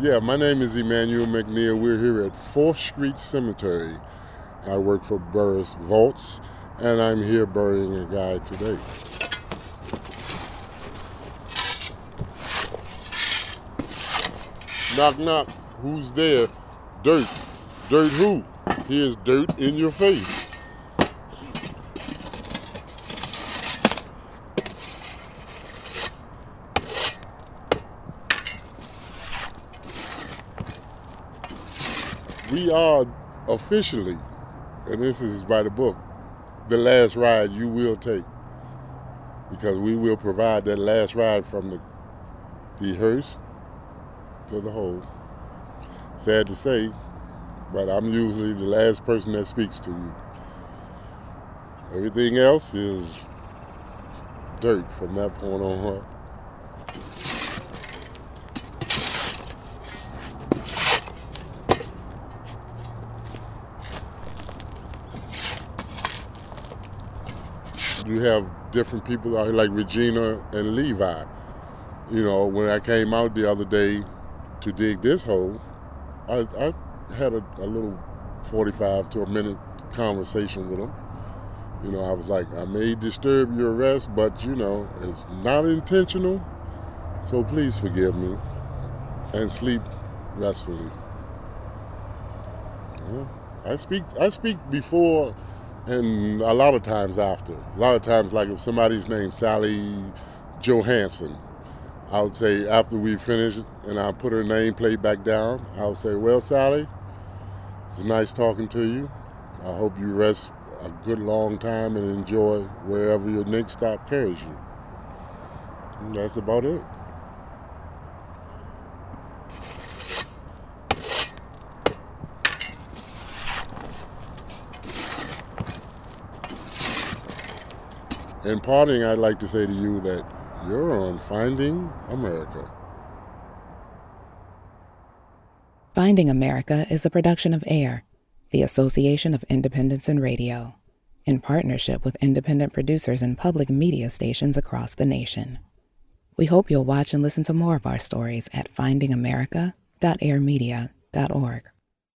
Yeah, my name is Emmanuel McNeil. We're here at 4th Street Cemetery. I work for Burris Vaults, and I'm here burying a guy today. Knock, knock. Who's there? Dirt. Dirt who? Here's dirt in your face. We are officially, and this is by the book, the last ride you will take. Because we will provide that last ride from the, the hearse to the hole. Sad to say, but I'm usually the last person that speaks to you. Everything else is dirt from that point on. You have different people out here like Regina and Levi. You know, when I came out the other day to dig this hole, I, I had a, a, little 45 to a minute conversation with them. You know, I was like, I may disturb your rest, but you know, it's not intentional. So please forgive me and sleep restfully. Yeah. I speak I speak before and a lot of times after. A lot of times, like if somebody's named Sally Johansson, I would say after we finish and I put her nameplate back down, I would say, "Well, Sally, it's nice talking to you. I hope you rest a good long time and enjoy wherever your next stop carries you." And that's about it. In parting, I'd like to say to you that you're on Finding America. Finding America is a production of AIR, the Association of Independents in Radio, in partnership with independent producers and public media stations across the nation. We hope you'll watch and listen to more of our stories at findingamerica.airmedia.org.